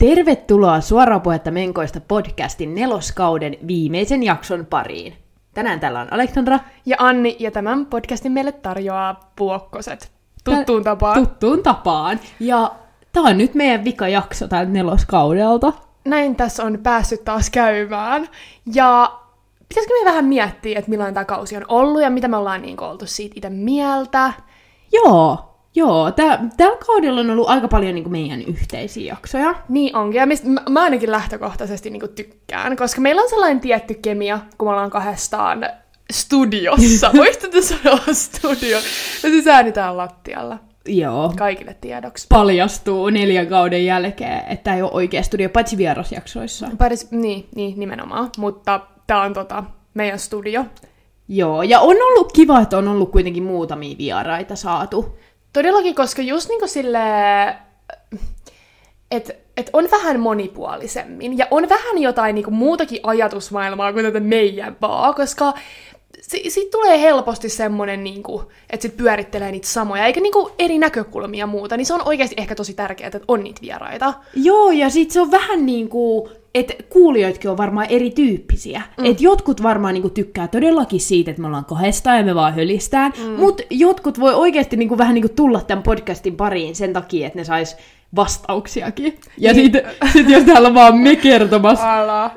Tervetuloa Suoraa puhetta Menkoista podcastin neloskauden viimeisen jakson pariin. Tänään täällä on Aleksandra. Ja Anni, ja tämän podcastin meille tarjoaa Puokkoset. Tuttuun tapaan. Tuttuun tapaan. Ja tää on nyt meidän vika jakso tältä neloskaudelta. Näin tässä on päässyt taas käymään. Ja pitäisikö me vähän miettiä, että millainen tämä kausi on ollut ja mitä me ollaan niin oltu siitä itse mieltä? Joo, Joo, tää, tällä kaudella on ollut aika paljon niin kuin meidän yhteisiä jaksoja. Niin onkin, ja mistä mä, mä ainakin lähtökohtaisesti niin kuin tykkään, koska meillä on sellainen tietty kemia, kun me ollaan kahdestaan studiossa. Voisitte sanoa studio? Me siis äänitään lattialla. Joo. Kaikille tiedoksi. Paljastuu neljän kauden jälkeen, että ei ole oikea studio, paitsi vierasjaksoissa. Paris, niin, niin, nimenomaan. Mutta tämä on tota, meidän studio. Joo, ja on ollut kiva, että on ollut kuitenkin muutamia vieraita saatu. Todellakin, koska just niinku sille, että et on vähän monipuolisemmin ja on vähän jotain niinku muutakin ajatusmaailmaa kuin tätä meidän vaan, koska si- siitä tulee helposti semmonen, niinku, että sit pyörittelee niitä samoja, eikä niinku eri näkökulmia muuta, niin se on oikeasti ehkä tosi tärkeää, että on niitä vieraita. Joo, ja sit se on vähän niinku, että kuulijoitkin on varmaan erityyppisiä. Mm. Että jotkut varmaan niinku tykkää todellakin siitä, että me ollaan kahdestaan ja me vaan hölistään, mm. mutta jotkut voi oikeasti niinku vähän niinku tulla tämän podcastin pariin sen takia, että ne sais vastauksiakin. Ja niin. sitten sit jos täällä vaan me kertomassa Ala.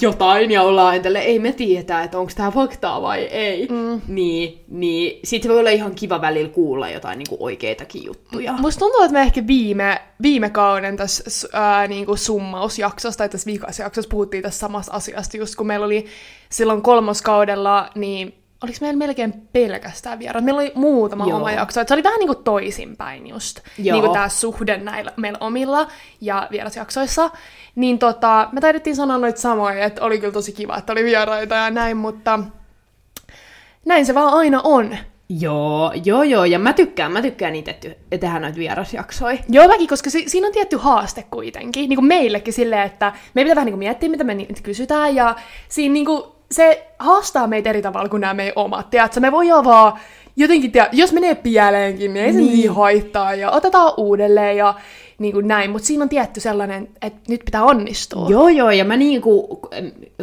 jotain ja ollaan tälle, ei me tiedetä, että onko tämä faktaa vai ei, mm. niin, niin sitten voi olla ihan kiva välillä kuulla jotain niinku oikeitakin juttuja. Musta tuntuu, että me ehkä viime, viime kauden tässä ää, niinku summausjaksossa tai tässä viikassa jaksossa puhuttiin tässä samasta asiasta, just kun meillä oli silloin kolmoskaudella, niin oliko meillä melkein pelkästään vieraat. Meillä oli muutama Joo. oma jakso. Et se oli vähän niin kuin toisinpäin just. Joo. Niin kuin tämä suhde näillä meillä omilla ja vierasjaksoissa. Niin tota, me taidettiin sanoa noita samoja, että oli kyllä tosi kiva, että oli vieraita ja näin, mutta näin se vaan aina on. Joo, joo, joo, ja mä tykkään, mä tykkään niitä te- tehdä noita vierasjaksoja. Joo, väki, koska si- siinä on tietty haaste kuitenkin, niin kuin meillekin silleen, että me pitää vähän niin kuin miettiä, mitä me niitä kysytään, ja siinä niin kuin se haastaa meitä eri tavalla kuin nämä meidän omat. Tiedätkö, me voidaan vaan jotenkin, tiedä, jos menee pieleenkin, niin ei se niin. niin haittaa, ja otetaan uudelleen, ja niin kuin näin, mutta siinä on tietty sellainen, että nyt pitää onnistua. Joo, joo, ja mä niin kuin,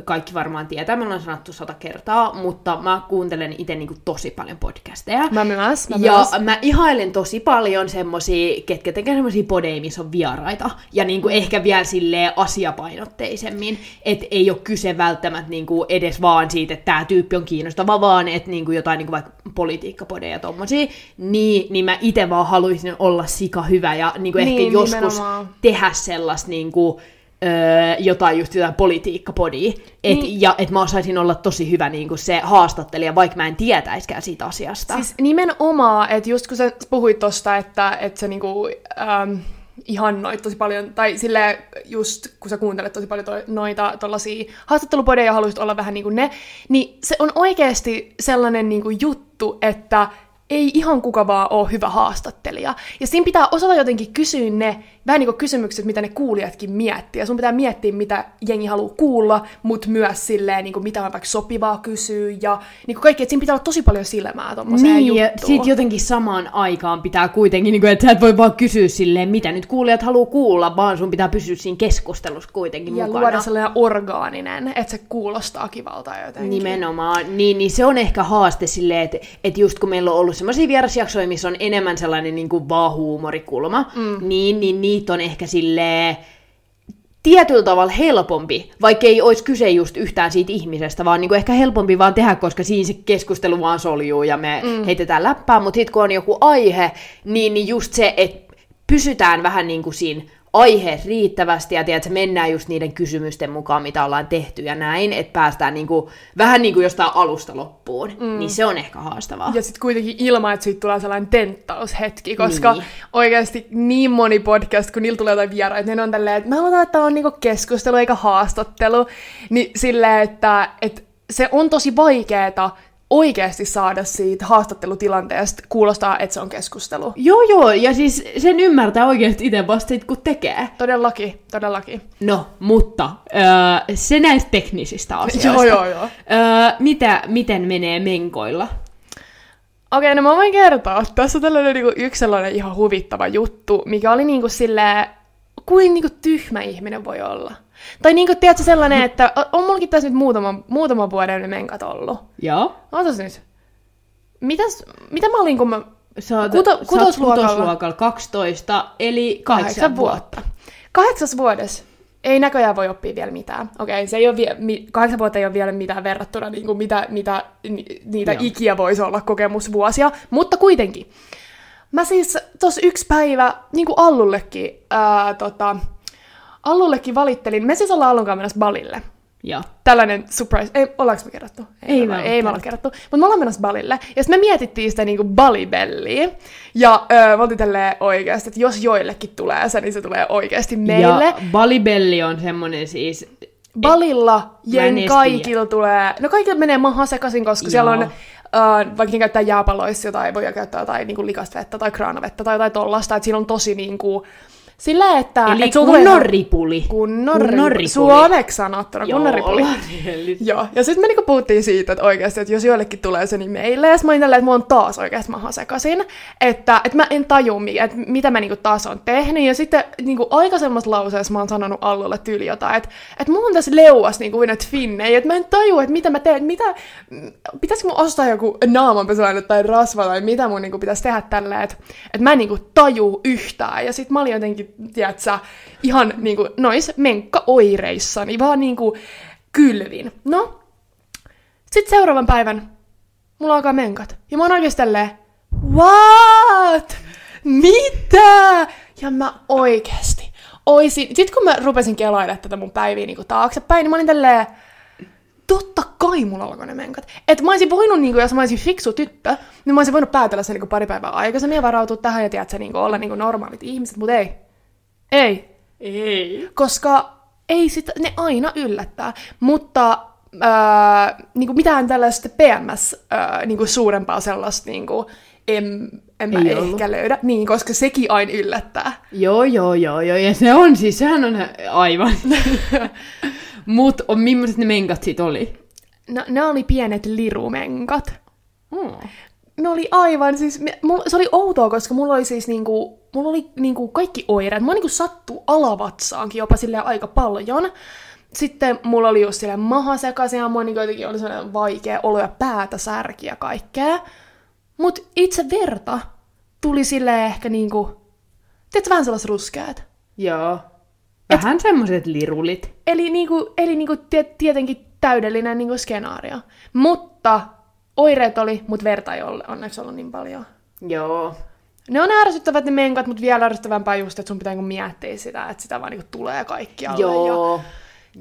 kaikki varmaan tietää, mä olen sanottu sata kertaa, mutta mä kuuntelen itse niin kuin tosi paljon podcasteja. Mä myös, mä Ja myös. mä ihailen tosi paljon semmosia, ketkä tekee semmosia podeja, missä on vieraita, ja niin kuin ehkä vielä silleen asiapainotteisemmin, että ei ole kyse välttämättä niin kuin edes vaan siitä, että tämä tyyppi on kiinnostava, vaan että niin kuin jotain niin kuin vaikka politiikkapodeja ja tommosia, niin, niin mä itse vaan haluaisin olla sika hyvä ja niin kuin Niin, ehkä joskus nimenomaan. tehdä sellaista niin kuin, öö, jotain just jotain politiikkapodia, et, Niin. ja että mä osaisin olla tosi hyvä niin kuin se haastattelija, vaikka mä en tietäiskään siitä asiasta. Siis nimenomaan, että just kun sä puhuit tosta, että, että sä niinku, ähm, ihannoit tosi paljon, tai sille just kun sä kuuntelet tosi paljon to, noita tollasia haastattelupodeja ja haluaisit olla vähän niin kuin ne, niin se on oikeasti sellainen niin kuin juttu, että ei ihan kuka vaan ole hyvä haastattelija. Ja siinä pitää osata jotenkin kysyä ne vähän niin kuin kysymykset, mitä ne kuulijatkin miettii. Ja sun pitää miettiä, mitä jengi haluaa kuulla, mutta myös silleen, niin kuin mitä on vaikka sopivaa kysyä ja niin kuin kaikki. Että siinä pitää olla tosi paljon silmää tommoseen Niin, ja juttuun. sit jotenkin samaan aikaan pitää kuitenkin, niin kuin, että sä et voi vaan kysyä silleen, mitä nyt kuulijat haluaa kuulla, vaan sun pitää pysyä siinä keskustelussa kuitenkin ja mukana. luoda sellainen orgaaninen, että se kuulostaa kivalta jotenkin. Nimenomaan. Niin, niin se on ehkä haaste silleen, että, että just kun meillä on ollut semmoisia vierasjaksoja, missä on enemmän sellainen niin kuin vaan huumorikulma, mm. niin, niin niitä on ehkä silleen tietyllä tavalla helpompi, vaikka ei olisi kyse just yhtään siitä ihmisestä, vaan niin ehkä helpompi vaan tehdä, koska siinä se keskustelu vaan soljuu ja me mm. heitetään läppää, mutta sitten kun on joku aihe, niin, niin just se, että pysytään vähän niin kuin siinä aihe riittävästi ja tiedät, mennään just niiden kysymysten mukaan, mitä ollaan tehty ja näin, että päästään niinku, vähän niin kuin jostain alusta loppuun, mm. niin se on ehkä haastavaa. Ja sitten kuitenkin ilman, että siitä tulee sellainen tenttaushetki, koska Niin. oikeasti niin moni podcast, kun niillä tulee jotain vieraita, niin ne on tälleen, että mä haluan, että on niinku keskustelu eikä haastattelu. Niin silleen, että, että se on tosi vaikeeta oikeasti saada siitä haastattelutilanteesta kuulostaa, että se on keskustelu. Joo, joo, ja siis sen ymmärtää oikeasti itse vasta kun tekee. Todellakin, todellakin. No, mutta öö, se näistä teknisistä asioista. Joo, joo, joo. Öö, mitä, miten menee menkoilla? Okei, no mä voin kertoa. Tässä on tällainen niinku yksi sellainen ihan huvittava juttu, mikä oli niinku silleen, kuin niinku tyhmä ihminen voi olla. Tai niinku, tiedätkö sellainen, että on mullakin tässä nyt muutama, muutama vuoden ne menkat ollut. Joo. Ootas nyt. Mitäs, mitä mä olin, kun mä... Sä oot, Kuto- kutosluokalla. kutosluokalla 12, eli Kahdeksan kahdeksan vuotta. Kahdeksas vuodessa ei näköjään voi oppia vielä mitään. Okei, se ei ole vie, mi, kahdeksan vuotta ei ole vielä mitään verrattuna niin kuin mitä, mitä ni, niitä Joo. ikiä voisi olla kokemusvuosia, mutta kuitenkin. Mä siis tos yksi päivä, niin kuin Allullekin, ää, tota, Allullekin valittelin, me siis ollaan Allun kanssa menossa balille. Joo. Tällainen surprise, ei, ollaanko me kerrottu? Ei me me olla- ei me olla kerrottu. Mutta me ollaan menossa balille. Ja sitten me mietittiin sitä niinku balibelliä. Ja öö, me oltiin tälleen oikeasti, että jos joillekin tulee se, niin se tulee oikeasti meille. Ja Balibelli on semmonen siis... Balilla jen kaikilla tulee, no kaikilla menee maha sekaisin, koska Joo. siellä on, äh, vaikka ne käyttää jääpaloissa jotain, voi käyttää jotain niin likasta vettä tai kraanavettä tai jotain tollasta, että siinä on tosi niin kuin, sillä, että... Eli et tulee kunnon ripuli. Kunnon, Kunnon ripuli. Suomeksi sanottuna, Joo, kunnon ripuli. Joo, ja sitten me niinku puhuttiin siitä, että oikeasti, että jos joillekin tulee se, niin meille. Ja mä olin tälleen, että mä oon taas oikeasti maha sekaisin. Että, että mä en taju, että mitä mä niinku taas on tehnyt. Ja sitten niinku aikaisemmassa lauseessa mä oon sanonut Allulle tyyli jotain, että, että mulla on tässä leuas niinku näitä finnejä. Että mä en taju, että mitä mä teen, mitä, pitäisikö mun ostaa joku naamanpesuaine tai rasva tai mitä mun niinku pitäisi tehdä tälleen, että, että mä en niinku taju yhtään. Ja sit mä olin jotenkin, tiedätkö, ihan niinku nois menkkaoireissani, vaan niinku kylvin. No, sitten seuraavan päivän mulla alkaa menkat. Ja mä oon oikeesti tälleen, what? Mitä? Ja mä oikeesti oisin... Sitten kun mä rupesin kelailemaan tätä mun päiviä niin taaksepäin, niin mä olin tälleen, totta kai mulla alkoi ne menkat. Et mä olisin voinut, niin kuin, jos mä olisin fiksu tyttö, niin mä olisin voinut päätellä sen niin pari päivää aikaisemmin ja varautua tähän ja niin olla niin normaalit ihmiset, mutta ei. Ei. Ei. Koska ei sitä, ne aina yllättää. Mutta ää, niin kuin mitään tällaista PMS ää, niin kuin suurempaa sellaista niin kuin, en, en mä Ei ehkä ollut. löydä. Niin, koska sekin aina yllättää. Joo, joo, joo, joo. Ja se on siis, sehän on aivan. Mut on, millaiset ne menkat sit oli? No, ne oli pienet lirumenkat. Hmm. Ne oli aivan, siis, me- mulla, se oli outoa, koska mulla oli siis niinku, mulla oli niinku kaikki oireet. Mua niinku sattuu alavatsaankin jopa silleen aika paljon. Sitten mulla oli just silleen maha sekaisin ja mua niinku jotenkin oli sellainen vaikea olo ja päätä särki ja kaikkea. Mut itse verta tuli silleen ehkä niinku, tiedätkö, vähän sellaiset ruskeat. Joo. Vähän semmoset lirulit. Eli, niinku, eli niinku tie, tietenkin täydellinen niinku skenaario. Mutta oireet oli, mutta verta ei ole onneksi ollut niin paljon. Joo. Ne on ärsyttävät ne menkat, mutta vielä ärsyttävämpää just, että sun pitää niinku miettiä sitä, että sitä vaan niinku tulee kaikkialle. Ja Joo.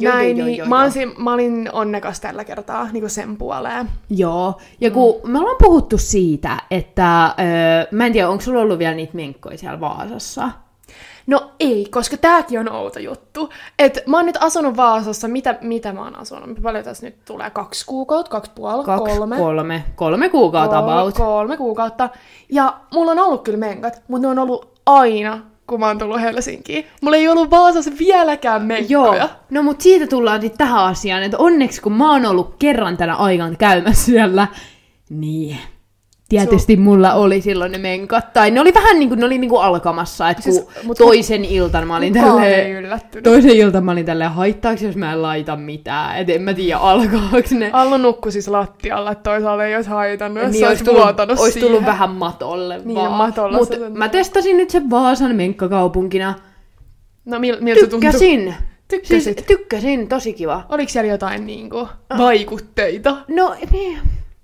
näin, joo, niin joo, mä, joo. olisin, mä olin onnekas tällä kertaa niinku sen puoleen. Joo, ja kun mm. me ollaan puhuttu siitä, että öö, mä en tiedä, onko sulla ollut vielä niitä menkkoja siellä Vaasassa? No ei, koska tääkin on outo juttu. Et mä oon nyt asunut Vaasassa, mitä, mitä mä oon asunut? Paljon tässä nyt tulee? Kaksi kuukautta, kaksi puoli, Kaksi, kolme. kolme, kolme kuukautta Kol- about. Kolme kuukautta. Ja mulla on ollut kyllä menkat, mutta ne on ollut aina, kun mä oon tullut Helsinkiin. Mulla ei ollut Vaasassa vieläkään menkkoja. Joo, no mutta siitä tullaan nyt tähän asiaan, että onneksi kun mä oon ollut kerran tänä aikana käymässä siellä, niin tietysti mulla oli silloin ne menkat. Tai ne oli vähän niin kuin, ne oli niin kuin alkamassa, että Siis, kun mut- toisen iltan mä olin tälleen... Toisen iltan mä olin tälleen, haittaako jos mä en laita mitään, et en mä tiedä alkaako ne. Allu nukkui siis lattialla, että toisaalta ei olisi haitannut, jos niin olisi tullut, olisi siihen. tullut vähän matolle Niin, vaan. matolla Mut se tuntuu. mä testasin nyt sen Vaasan menkkakaupunkina. No mil, miltä tuntui? Tykkäsin. Tykkäsit? Siis, tykkäsin, tosi kiva. Oliko siellä jotain niinku vaikutteita? No, niin.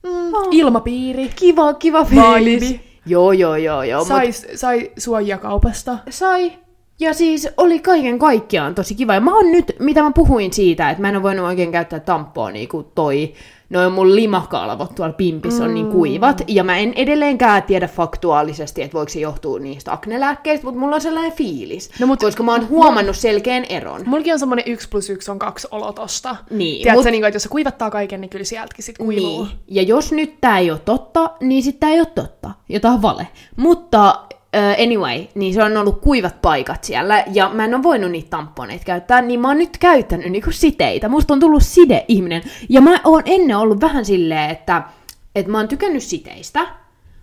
Mm, Oh. ilmapiiri? Kiva, kiva fiilis. Vibe. Joo, joo, joo, joo. Sai, Mut sai suojia kaupasta? sai. Ja siis oli kaiken kaikkiaan tosi kiva. Ja mä oon nyt, mitä mä puhuin siitä, että mä en ole voinut oikein käyttää tamponia, kun toi, noin mun limakalvot tuolla pimpissä on niin kuivat. Ja mä en edelleenkään tiedä faktuaalisesti, että voiko se johtua niistä aknelääkkeistä, mutta mulla on sellainen fiilis. No mut- koska mä oon huomannut selkeän eron. Mulki on semmonen yksi plus yksi on kaksi olotosta. Niin, Tiedätkö, mut- niin kuin, että jos se kuivattaa kaiken, niin kyllä sieltäkin sit kuivuu. Niin. Ja jos nyt tää ei ole totta, niin sitten tää ei ole totta. Ja tää on vale. Mutta anyway, niin se on ollut kuivat paikat siellä, ja mä en ole voinut niitä tamponeita käyttää, niin mä oon nyt käyttänyt niinku siteitä. Musta on tullut side-ihminen. Ja mä oon ennen ollut vähän silleen, että, että mä oon tykännyt siteistä,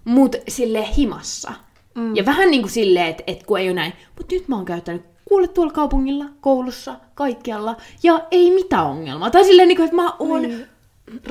mut sille himassa. Mm. Ja vähän niinku silleen, että, että kun ei ole näin. Mut nyt mä oon käyttänyt kuule tuolla kaupungilla, koulussa, kaikkialla, ja ei mitään ongelmaa. Tai silleen, niin kuin, että mä oon Niin.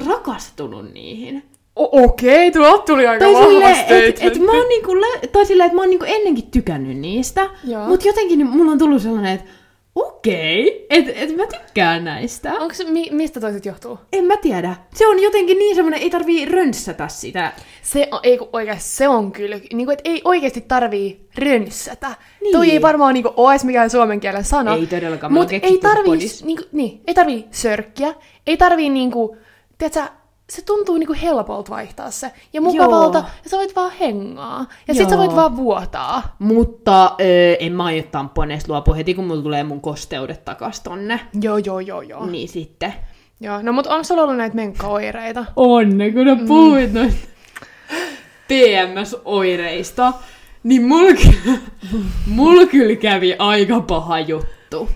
rakastunut niihin. O- Okei, tuo tuli aika Tai vahva silleen, että et statementti. mä oon niinku, lä- tai silleen, että mä oon niinku ennenkin tykännyt niistä, Joo. mutta jotenkin niin mulla on tullut sellainen, että okei, että et mä tykkään näistä. Onko se, mi- mistä toiset johtuu? En mä tiedä. Se on jotenkin niin semmoinen, ei tarvii rönssätä sitä. Se on, ei kun oikeasti, se on kyllä, niin kuin, että ei oikeasti tarvii rönssätä. Niin. Toi ei varmaan niin kuin, ole edes mikään suomen kielen sana. Ei todellakaan, me Mutta on ei keksitty tarvii, podissa. niin, kuin, niin, ei tarvii sörkkiä, ei tarvii niin kuin, tiedätkö, se tuntuu niinku helpolta vaihtaa se. Ja mukavalta, Joo. ja sä voit vaan hengaa. Ja sit sä voit vaan vuotaa. Mutta öö, en mä aio tamponeista luopua heti, kun mulla tulee mun kosteudet takas tonne. Joo, joo, joo, joo. Niin sitten. joo. No mut onko sulla ollut näitä menkkaoireita? On, kun sä puhuit mm. noista PMS-oireista, niin mulla, mulla kyllä kävi aika paha juttu.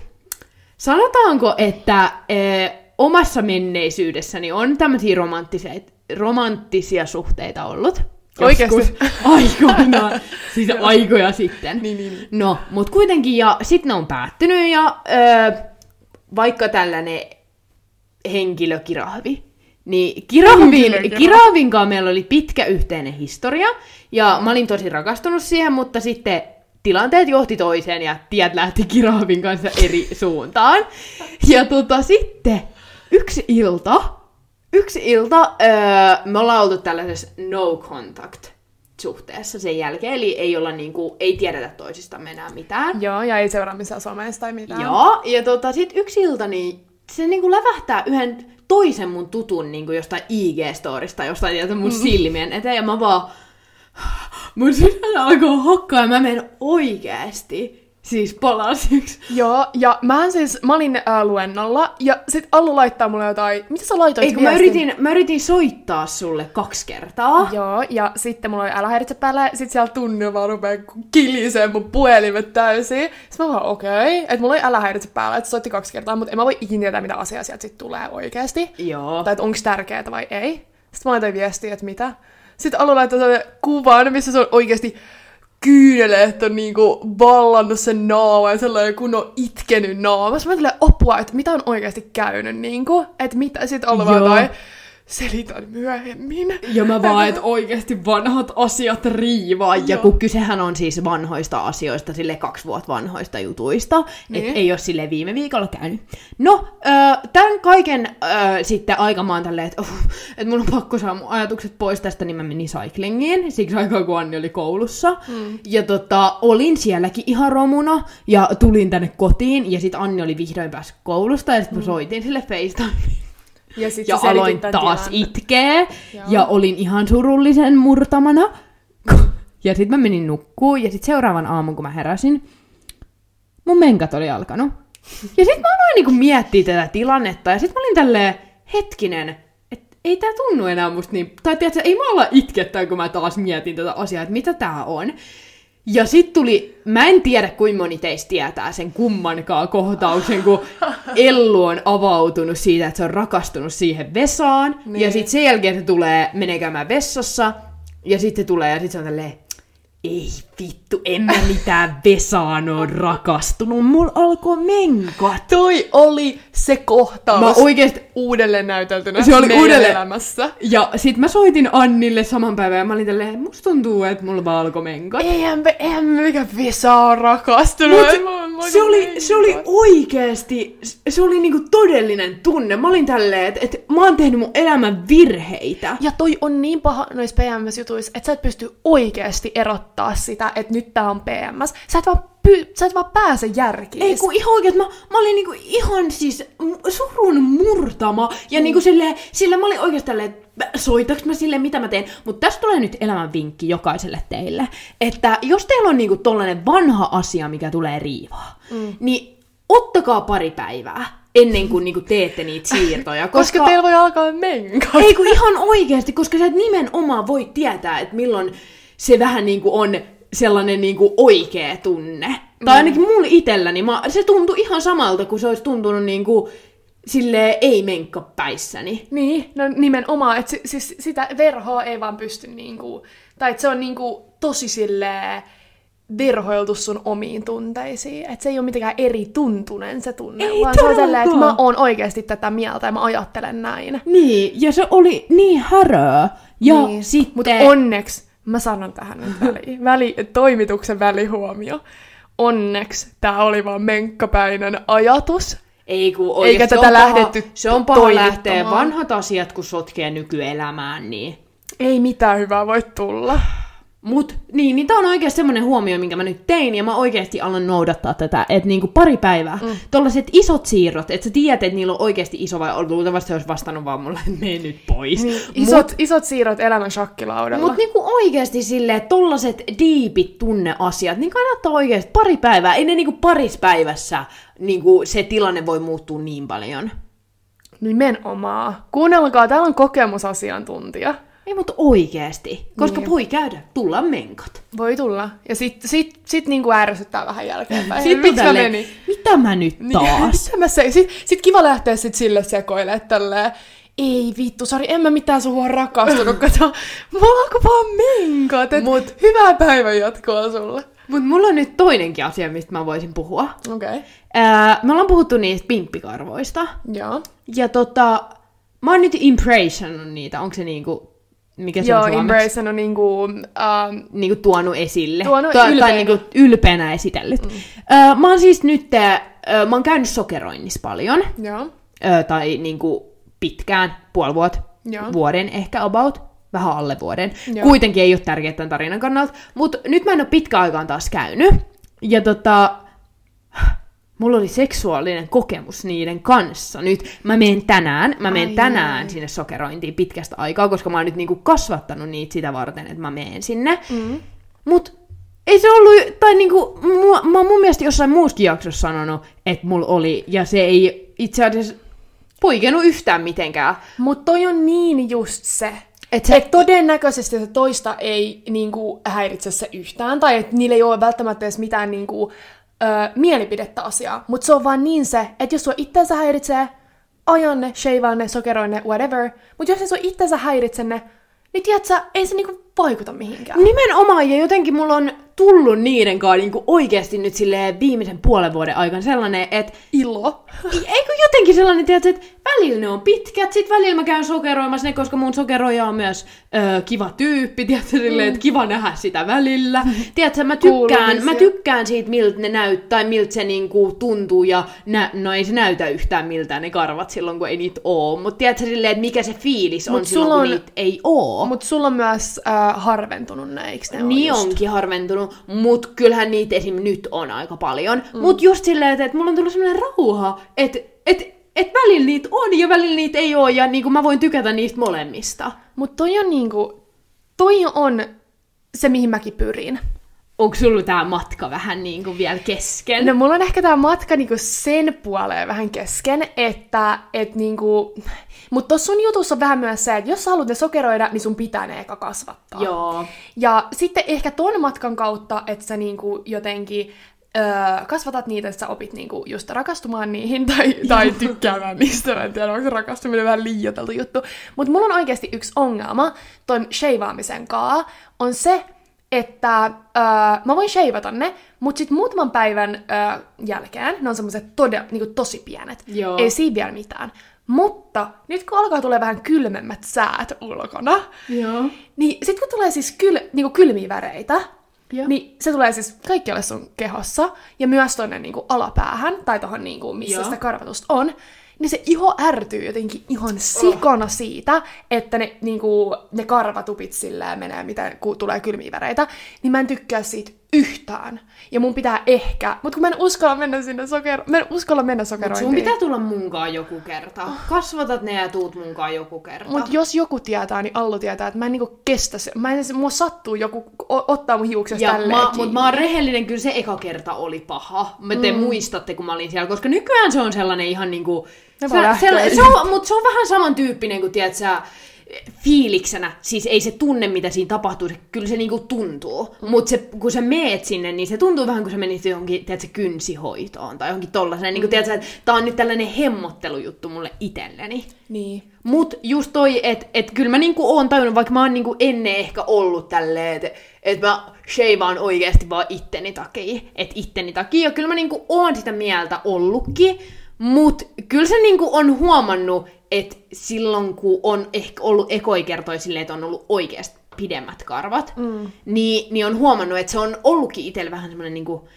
Sanotaanko, että e, omassa menneisyydessäni on tämmöisiä romanttisia, romanttisia suhteita ollut. Oikeesti? Joskus Aikoinaan. siis aikoja sitten. Niin, niin, niin. No, mut kuitenkin, ja sit ne on päättynyt, ja ö, vaikka tällainen henkilökirahvi, niin kirahvin, Henkilökirahvi. kirahvin kanssa meillä oli pitkä yhteinen historia, ja mä olin tosi rakastunut siihen, mutta sitten tilanteet johti toiseen, ja tiet lähti kirahvin kanssa eri suuntaan. Ja tota sitten, yksi ilta, yksi ilta, öö, me ollaan oltu tällaisessa no contact suhteessa sen jälkeen, eli ei olla niinku, ei tiedetä toisistamme enää mitään. Joo, ja ei seuraa missään somessa tai mitään. Joo, ja tota, sit yksi ilta, niin se niinku lävähtää yhden toisen mun tutun niinku jostain IG-storista, jostain tietä mun silmien eteen, ja mä vaan... Mun sydän alkoi hakkaa, ja mä menen oikeesti siis palasiksi. Joo, ja mä siis, mä olin äh, luennolla, ja sit Allu laittaa mulle jotain, mitä sä laitoit Ei, kun mä yritin, mä yritin soittaa sulle kaksi kertaa. Joo, ja sitten mulla oli älä häiritse päällä, sit siellä tunnin vaan rupee kilisee mun puhelimet täysin. Sitten mä vaan okei, okay. että mulla oli älä häiritse päällä, että soitti kaksi kertaa, mutta en mä voi ikinä tietää, mitä asiaa sieltä sit tulee oikeesti. Joo. Tai että onko tärkeää vai ei. Sitten mä laitoin viestiä, että mitä. Sitten Allu laittoi kuvan, missä se on oikeasti kyyneleet on niinku vallannut sen naama ja sellainen kun on itkenyt naama. Mä tulin apua, että mitä on oikeasti käynyt niinku. Että mitä sit Allu vaan Joo. Selitän myöhemmin. Ja mä vaan, että oikeasti vanhat asiat riivaa. Ja Joo. kun kysehän on siis vanhoista asioista, sille kaksi vuotta vanhoista jutuista, Niin. että ei ole sille viime viikolla käynyt. No, tämän kaiken sitten aika mä oon tälleen, että uh, et mun on pakko saada mun ajatukset pois tästä, niin mä menin cyclingiin, siksi aikaa kun Anni oli koulussa. Mm. Ja tota, olin sielläkin ihan romuna, ja tulin tänne kotiin, ja sitten Anni oli vihdoin päässyt koulusta, ja sitten mä soitin sille FaceTime Ja, sit ja aloin taas tilanteen. itkeä, Joo. ja olin ihan surullisen murtamana. Ja sitten mä menin nukkuun, ja sitten seuraavan aamun, kun mä heräsin, mun menkat oli alkanut. Ja sitten mä aloin niinku miettiä tätä tilannetta, ja sitten mä olin tälleen, hetkinen, että ei tää tunnu enää musta niin... Tai tiedätkö, ei mä olla itkettää, kun mä taas mietin tätä asiaa, että mitä tää on. Ja sit tuli, mä en tiedä kuinka moni teistä tietää sen kummankaan kohtauksen, kun Ellu on avautunut siitä, että se on rakastunut siihen Vesaan. Niin. Ja sit sen jälkeen se tulee, menee käymään vessassa. Ja sitten tulee ja sit se on tälleen, ei vittu, en mä mitään Vesaan oo rakastunut. Mulla alkoi menkat. Toi oli se kohtaus Mä oikeesti, uudelleen näyteltynä Se oli uudelleen- elämässä. ja sit mä soitin Annille saman päivän ja mä olin tälleen, musta tuntuu, että mulla vaan alkoi menkat. Eihän me, eihän me mikä Vesa on rakastunut. Mut Ei, se, oli, se oli oikeesti, se oli niinku todellinen tunne. Mä olin tälleen, että et mä oon tehnyt mun elämän virheitä. Ja toi on niin paha noissa PMS-jutuissa, että sä et pysty oikeasti erottaa sitä, että nyt tää on PMS. Sä et vaan, py, sä et vaan pääse järkiin. Ei kun ihan oikein, mä, mä olin niinku ihan siis surun murtama. Ja niinku silleen, sillä mä olin oikeasti tälleen, soitaks mä sille, mitä mä teen. Mutta tästä tulee nyt elämän vinkki jokaiselle teille. Että jos teillä on niinku tollanen vanha asia, mikä tulee riivaa, mm. niin ottakaa pari päivää ennen kuin niinku teette niitä siirtoja. koska, koska teillä voi alkaa menkat. Ei kun ihan oikeasti, koska sä et nimenomaan voi tietää, että milloin se vähän niinku on sellainen niinku oikea tunne. Tai ainakin mulla itselläni, mä, se tuntui ihan samalta, kuin se olisi tuntunut niinku sille ei menkka päissäni. Niin, no nimenomaan, että si, siis sitä verhoa ei vaan pysty niinku, tai että se on niinku tosi silleen, verhoiltu sun omiin tunteisiin. Että se ei ole mitenkään eri tuntunen se tunne, Ei vaan se on silleen, että mä todellakaan. oon oikeasti tätä mieltä ja mä ajattelen näin. Niin, ja se oli niin häröä. Ja niin. sitten... Mutta onneksi, mä sanon tähän nyt väliin, väli, toimituksen välihuomio. Onneksi tämä oli vaan menkkapäinen ajatus. Ei kun Eikä oikeasti tätä se on lähdetty paha, Se on paha lähteä vanhat asiat, kun sotkee nykyelämään, niin... Ei mitään hyvää voi tulla. Mut niin, niin tää on oikeasti semmonen huomio, minkä mä nyt tein, ja mä oikeasti alan noudattaa tätä, että niinku pari päivää, mm. tollaset isot siirrot, että sä tiedät, että niillä on oikeasti iso, vai luultavasti se olisi vastannut vaan mulle, että mene nyt pois. Niin, isot, isot siirrot elämän shakkilaudalla. Mutta niinku oikeasti silleen, että tollaset diipit tunneasiat, niin kannattaa oikeasti pari päivää, ei ne niinku paris päivässä niinku se tilanne voi muuttua niin paljon. Nimenomaan. Kuunnelkaa, täällä on kokemusasiantuntija. Ei, mutta oikeasti, koska Niin. voi käydä, tulla menkat. Voi tulla. Ja sit, sit, sit niinku ärsyttää vähän jälkeenpäin. Sitten Miksi mä menin? mitä mä nyt taas? Mitä mä se, sit, sit kiva lähteä sit sille sekoilemaan tälleen. Ei vittu, sori, en mä mitään sua rakastunut, kato. Mulla onko vaan menkat, et Mut- Mut. hyvää päivän jatkoa sulle. Mutta mulla on nyt toinenkin asia, mistä mä voisin puhua. Okei. Okay. Ää, me ollaan puhuttu niistä pimppikarvoista. Joo. Ja tota, mä oon nyt impressionut niitä, onko se niinku, mikä se Joo, on? Embrace on niinku... Um, niinku tuonut esille. Tuonut tai ylpeänä. niinku ylpeänä esitellyt. Mm. Öö, mä oon siis nyt, öö, mä oon käynyt sokeroinnissa paljon, joo. öö, tai niinku pitkään, puoli vuotta, Joo. vuoden ehkä about, vähän alle vuoden. Joo. Kuitenkin ei ole tärkeää tämän tarinan kannalta, mutta nyt mä en ole pitkä aikaan taas käynyt. Ja tota, mulla oli seksuaalinen kokemus niiden kanssa. Nyt mä menen tänään, mä menen tänään ai. sinne sokerointiin pitkästä aikaa, koska mä oon nyt niinku kasvattanut niitä sitä varten, että mä menen sinne. Mm. Mut ei se ollut, tai niinku, mua, mä oon mun mielestä jossain muuskin jaksossa sanonut, että mulla oli, ja se ei itse asiassa poikennut yhtään mitenkään. Mut toi on niin just se. Et Se... Et todennäköisesti se toista ei niinku, häiritse se yhtään, tai että niillä ei ole välttämättä edes mitään niinku, ö, mielipidettä asiaa. Mutta se on vaan niin se, että jos sua itseensä häiritsee, ajan ne, shavaa ne, whatever. Mutta jos ei sua itseensä häiritse ne, niin tiedät sä, ei se niinku vaikuta mihinkään. Nimenomaan, ja jotenkin mulla on tullut niiden kanssa niinku oikeasti nyt silleen viimeisen puolen vuoden aikana sellainen, että Ilo. Eikö jotenkin sellainen, tiedätkö, että välillä ne on pitkät, sit välillä mä käyn sokeroimassa ne, koska mun sokeroija on myös ö, kiva tyyppi, tiedätkö, silleen, että kiva nähdä sitä välillä. Tiedätkö, mä tykkään, mä tykkään siitä, miltä ne näyttää, miltä se niinku tuntuu, ja nä, no ei se näytä yhtään miltä ne karvat silloin, kun ei niitä oo. Mutta tiedätkö, silleen, että mikä se fiilis on Mut silloin, sulla kun on- niitä ei oo. Mutta sulla on myös äh, harventunut ne, eikö ne Niin just? onkin harventunut, mut kyllähän niitä esim. nyt on aika paljon. Mm. Mut just silleen, että, että mulla on tullut semmoinen rauha, että et, et välillä niitä on ja välillä niitä ei ole, ja niinku mä voin tykätä niistä molemmista. Mutta toi on niinku, toi on se, mihin mäkin pyrin. Onko sulla tää matka vähän niinku vielä kesken? No mulla on ehkä tämä matka niinku sen puoleen vähän kesken, että et niinku... Mutta tuossa sun jutussa on vähän myös se, että jos sä haluat ne sokeroida, niin sun pitää ne eka kasvattaa. Joo. Ja sitten ehkä ton matkan kautta, että sä niinku jotenkin öö, kasvatat niitä, että sä opit niinku just rakastumaan niihin tai, tai tykkäämään niistä. Mä en tiedä, onko se rakastuminen vähän liioiteltu juttu. Mutta mulla on oikeasti yksi ongelma ton sheivaamisen kaa, on se, että öö, mä voin sheivata ne, mutta sitten muutaman päivän öö, jälkeen ne on semmoiset todella, niinku tosi pienet. Joo. Ei siinä vielä mitään. Mutta nyt kun alkaa tulee vähän kylmemmät säät ulkona, Joo. niin sit kun tulee siis kyl, niinku kylmiä väreitä, Joo. niin se tulee siis kaikkialle sun kehossa ja myös tonne niinku alapäähän tai tohon niinku, missä Joo. sitä karvatusta on, niin se iho ärtyy jotenkin ihan sikona siitä, että ne, niinku, ne karvatupit silleen menee, mitä kun tulee kylmiä väreitä, niin mä en tykkää siitä yhtään. Ja mun pitää ehkä, mutta kun mä en uskalla mennä sinne sokero... Mä en uskalla mennä Mut sokerointiin. sun pitää tulla munkaan joku kerta. Kasvatat ne ja tuut munkaan joku kerta. Mutta jos joku tietää, niin Allu tietää, että mä en niinku kestä se. Mä en, mua sattuu joku ottaa mun hiuksesta Ja tälleen mä, mut mä oon rehellinen, kyllä se eka kerta oli paha. Mä te mm. muistatte, kun mä olin siellä, koska nykyään se on sellainen ihan niinku... Se, se, se on, mut se on vähän samantyyppinen kuin, tiedät sä, fiiliksenä, siis ei se tunne, mitä siinä tapahtuu, se, kyllä se niinku tuntuu. Mm. Mutta se, kun sä meet sinne, niin se tuntuu vähän kuin sä menisit johonkin, tiedätkö, kynsihoitoon tai johonkin tollaiseen. Niin kuin, tiedätkö, että tää on nyt tällainen hemmottelujuttu mulle itselleni. Niin. Mut just toi, että et kyllä mä niinku oon tajunnut, vaikka mä oon niinku ennen ehkä ollut tälleen, että et mä shavaan oikeasti vaan itteni takia. Että itteni takia. Ja kyllä mä niinku oon sitä mieltä ollutkin. Mut kyllä se niinku on huomannut, että silloin kun on ehkä ollut ekoi kertoi silleen, että on ollut oikeasti pidemmät karvat, mm. niin, niin on huomannut, että se on ollutkin itsellä vähän semmoinen niinku,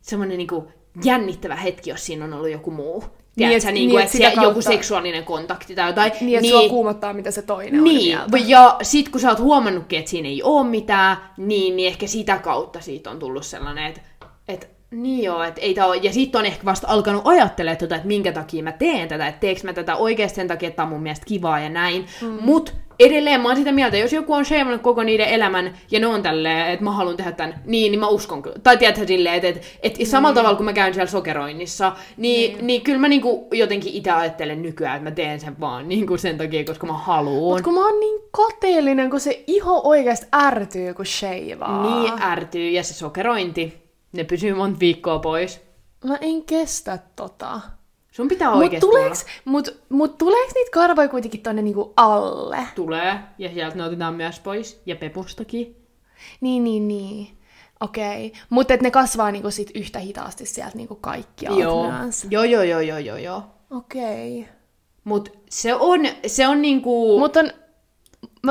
semmoinen niinku jännittävä hetki, jos siinä on ollut joku muu. Tiedätkö, niin, niin, että, että joku seksuaalinen kontakti tai jotain. Niin, että niin, sua kuumottaa, mitä se toinen niin, on mieltä. Ja sit kun sä oot huomannutkin, että siinä ei ole mitään, niin, niin ehkä sitä kautta siitä on tullut sellainen, että, että niin joo, että ei tää ole. Ja sitten on ehkä vasta alkanut ajattelemaan tota, että minkä takia mä teen tätä, että teekö mä tätä oikeasti sen takia, että tämä on mun mielestä kivaa ja näin. Mm. Mut edelleen mä oon sitä mieltä, jos joku on shameannut koko niiden elämän ja ne on tälleen, että mä haluan tehdä tämän, niin, niin mä uskon kyllä. Tai tiedätkö silleen, että, että, että mm. samalla tavalla kun mä käyn siellä sokeroinnissa, niin, mm. niin kyllä mä niinku jotenkin itse ajattelen nykyään, että mä teen sen vaan niinku sen takia, koska mä haluan. Mut kun mä oon niin kateellinen, kun se iho oikeasti ärtyy, kun shavaa. Niin ärtyy, ja se sokerointi, ne pysyy monta viikkoa pois. Mä en kestä tota. Sun pitää oikeesti mut tuleeks, mut, mut tuleeks niitä karvoja kuitenkin tonne niinku alle? Tulee, ja sieltä ne otetaan myös pois, ja pepustakin. Niin, niin, niin. Okei. Okay. Mutta ne kasvaa niinku sit yhtä hitaasti sieltä niinku kaikki joo. joo, joo, joo, joo, joo, joo. Okei. Okay. Mut se on, se on niinku... Mut on,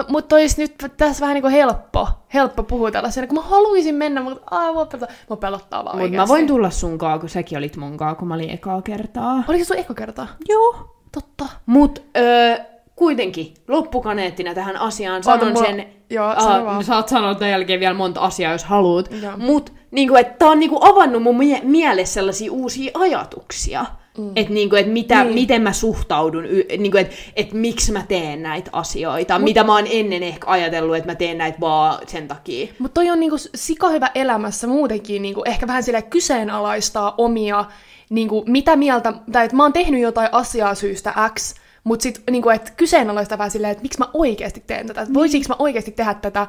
mutta olisi nyt tässä vähän niin kuin helppo, helppo puhua tällaisena, kun mä haluaisin mennä, mutta aah, mua pelottaa, mua pelottaa vaan Mutta mä voin tulla sunkaan, kun säkin olit munkaan, kun mä olin ekaa kertaa. Oliko se sun eka kertaa? Joo. Totta. Mut öö, kuitenkin loppukaneettina tähän asiaan sanon mulla... sen... Joo, uh, saat sanoa tämän jälkeen vielä monta asiaa, jos haluat. Mut niinku, että tää on niinku avannut mun mie- mielessä sellaisia uusia ajatuksia. Mm. Että niinku, et mitä, niin. miten mä suhtaudun, niinku, että et miksi mä teen näitä asioita, Mut, mitä mä oon ennen ehkä ajatellut, että mä teen näitä vaan sen takia. Mutta toi on niinku sika hyvä elämässä muutenkin, niinku, ehkä vähän sille kyseenalaistaa omia, niinku, mitä mieltä, tai että mä oon tehnyt jotain asiaa syystä X, mutta sitten niinku, että kyseenalaistaa vähän silleen, että miksi mä oikeasti teen tätä, että voisinko mä oikeasti tehdä tätä,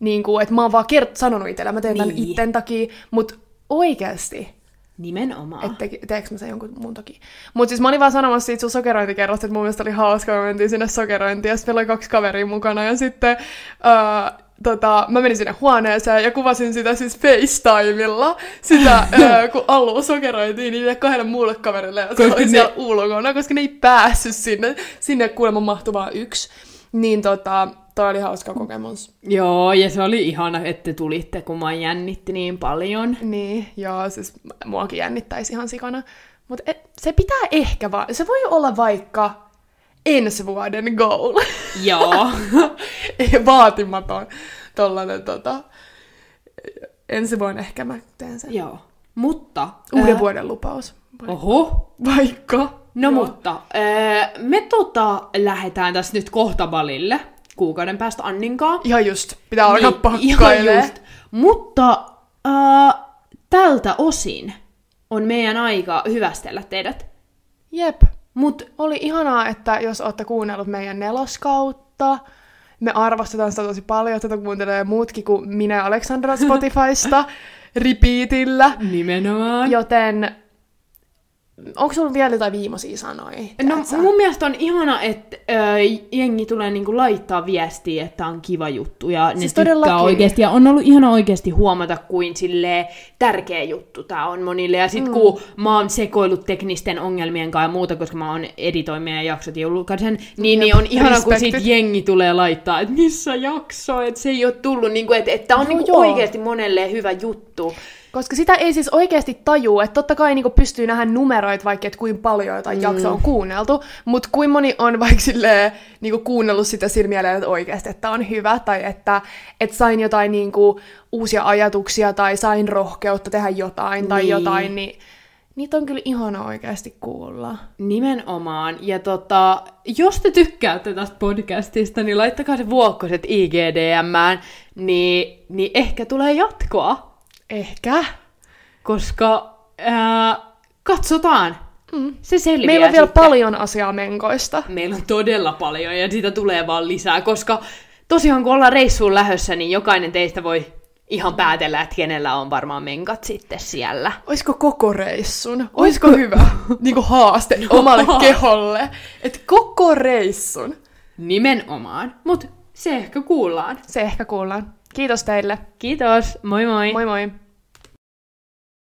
niinku, että mä oon vaan kert- sanonut itselle, mä teen niin. tämän itten takia, mutta oikeasti Nimenomaan. Että te, teekö mä sen jonkun muun takia. Mutta siis mä olin vaan sanomassa siitä sun sokerointikerrosta, että mun mielestä oli hauska, kun mentiin sinne sokerointiin, ja sitten meillä oli kaksi kaveria mukana, ja sitten uh, tota, mä menin sinne huoneeseen ja kuvasin sitä siis FaceTimella, sitä, uh, kun Allu sokeroitiin niille kahdelle muulle kaverille, ja se oli ne... siellä ulkona, koska ne ei päässyt sinne, sinne kuulemma mahtuvaa yksi. Niin tota, toi oli hauska kokemus. Joo, ja se oli ihana, että te tulitte, kun mä jännitti niin paljon. Niin, joo, siis muakin jännittäisi ihan sikana. Mutta se pitää ehkä vaan, se voi olla vaikka ensi vuoden goal. Joo. Vaatimaton tollanen tota, ensi vuonna ehkä mä teen sen. Joo. Mutta... Uuden ää... vuoden lupaus. Vaikka. Oho. Vaikka. No Joo. mutta, ää, me tota lähdetään tässä nyt kohta balille kuukauden päästä Anninkaa. Ihan just, pitää alkaa niin, pakkailee. Just. Mutta äh, tältä osin on meidän aika hyvästellä teidät. Jep. Mut oli ihanaa, että jos olette kuunnellut meidän neloskautta, me arvostetaan sitä tosi paljon, että tätä kuuntelee muutkin kuin minä Aleksandra Spotifysta repeatillä. Nimenomaan. Joten Onko sulla vielä jotain viimeisiä sanoja? No sä? mun mielestä on ihana, että ö, jengi tulee niinku laittaa viestiä, että on kiva juttu ja ne siis tykkää oikeasti. Ja on ollut ihana oikeasti huomata, kuin sille tärkeä juttu tämä on monille. Ja sitten mm. kun mä oon sekoillut teknisten ongelmien kanssa ja muuta, koska mä oon editoin meidän jaksot ja julkaisen, niin, niin on ihana, kun sit jengi tulee laittaa, että missä jakso, että se ei ole tullut, niinku, että, että on no, niinku oikeasti monelle hyvä juttu. Koska sitä ei siis oikeasti tajua, että totta kai niinku pystyy nähdä numeroit vaikka, että kuinka paljon jotain mm. jaksoa on kuunneltu, mutta kuin moni on vaikka silleen, niinku kuunnellut sitä silmiä, että oikeasti, että on hyvä, tai että, että sain jotain niinku uusia ajatuksia, tai sain rohkeutta tehdä jotain, tai niin. jotain, niin Niitä on kyllä ihana oikeasti kuulla. Nimenomaan. Ja tota, jos te tykkäätte tästä podcastista, niin laittakaa se vuokkoset IGDMään, niin, niin ehkä tulee jatkoa. Ehkä. Koska ää, katsotaan. Mm. Se selviää Meillä on vielä sitten. paljon asiaa menkoista. Meillä on todella paljon ja sitä tulee vaan lisää, koska tosiaan kun ollaan reissuun lähössä, niin jokainen teistä voi ihan päätellä, että kenellä on varmaan menkat sitten siellä. Oisko koko reissun? Oisko hyvä niinku haaste omalle keholle? Että koko reissun. Nimenomaan, mutta se ehkä kuullaan. Se ehkä kuullaan. Kiitos teille. Kiitos, moi moi! Moi moi.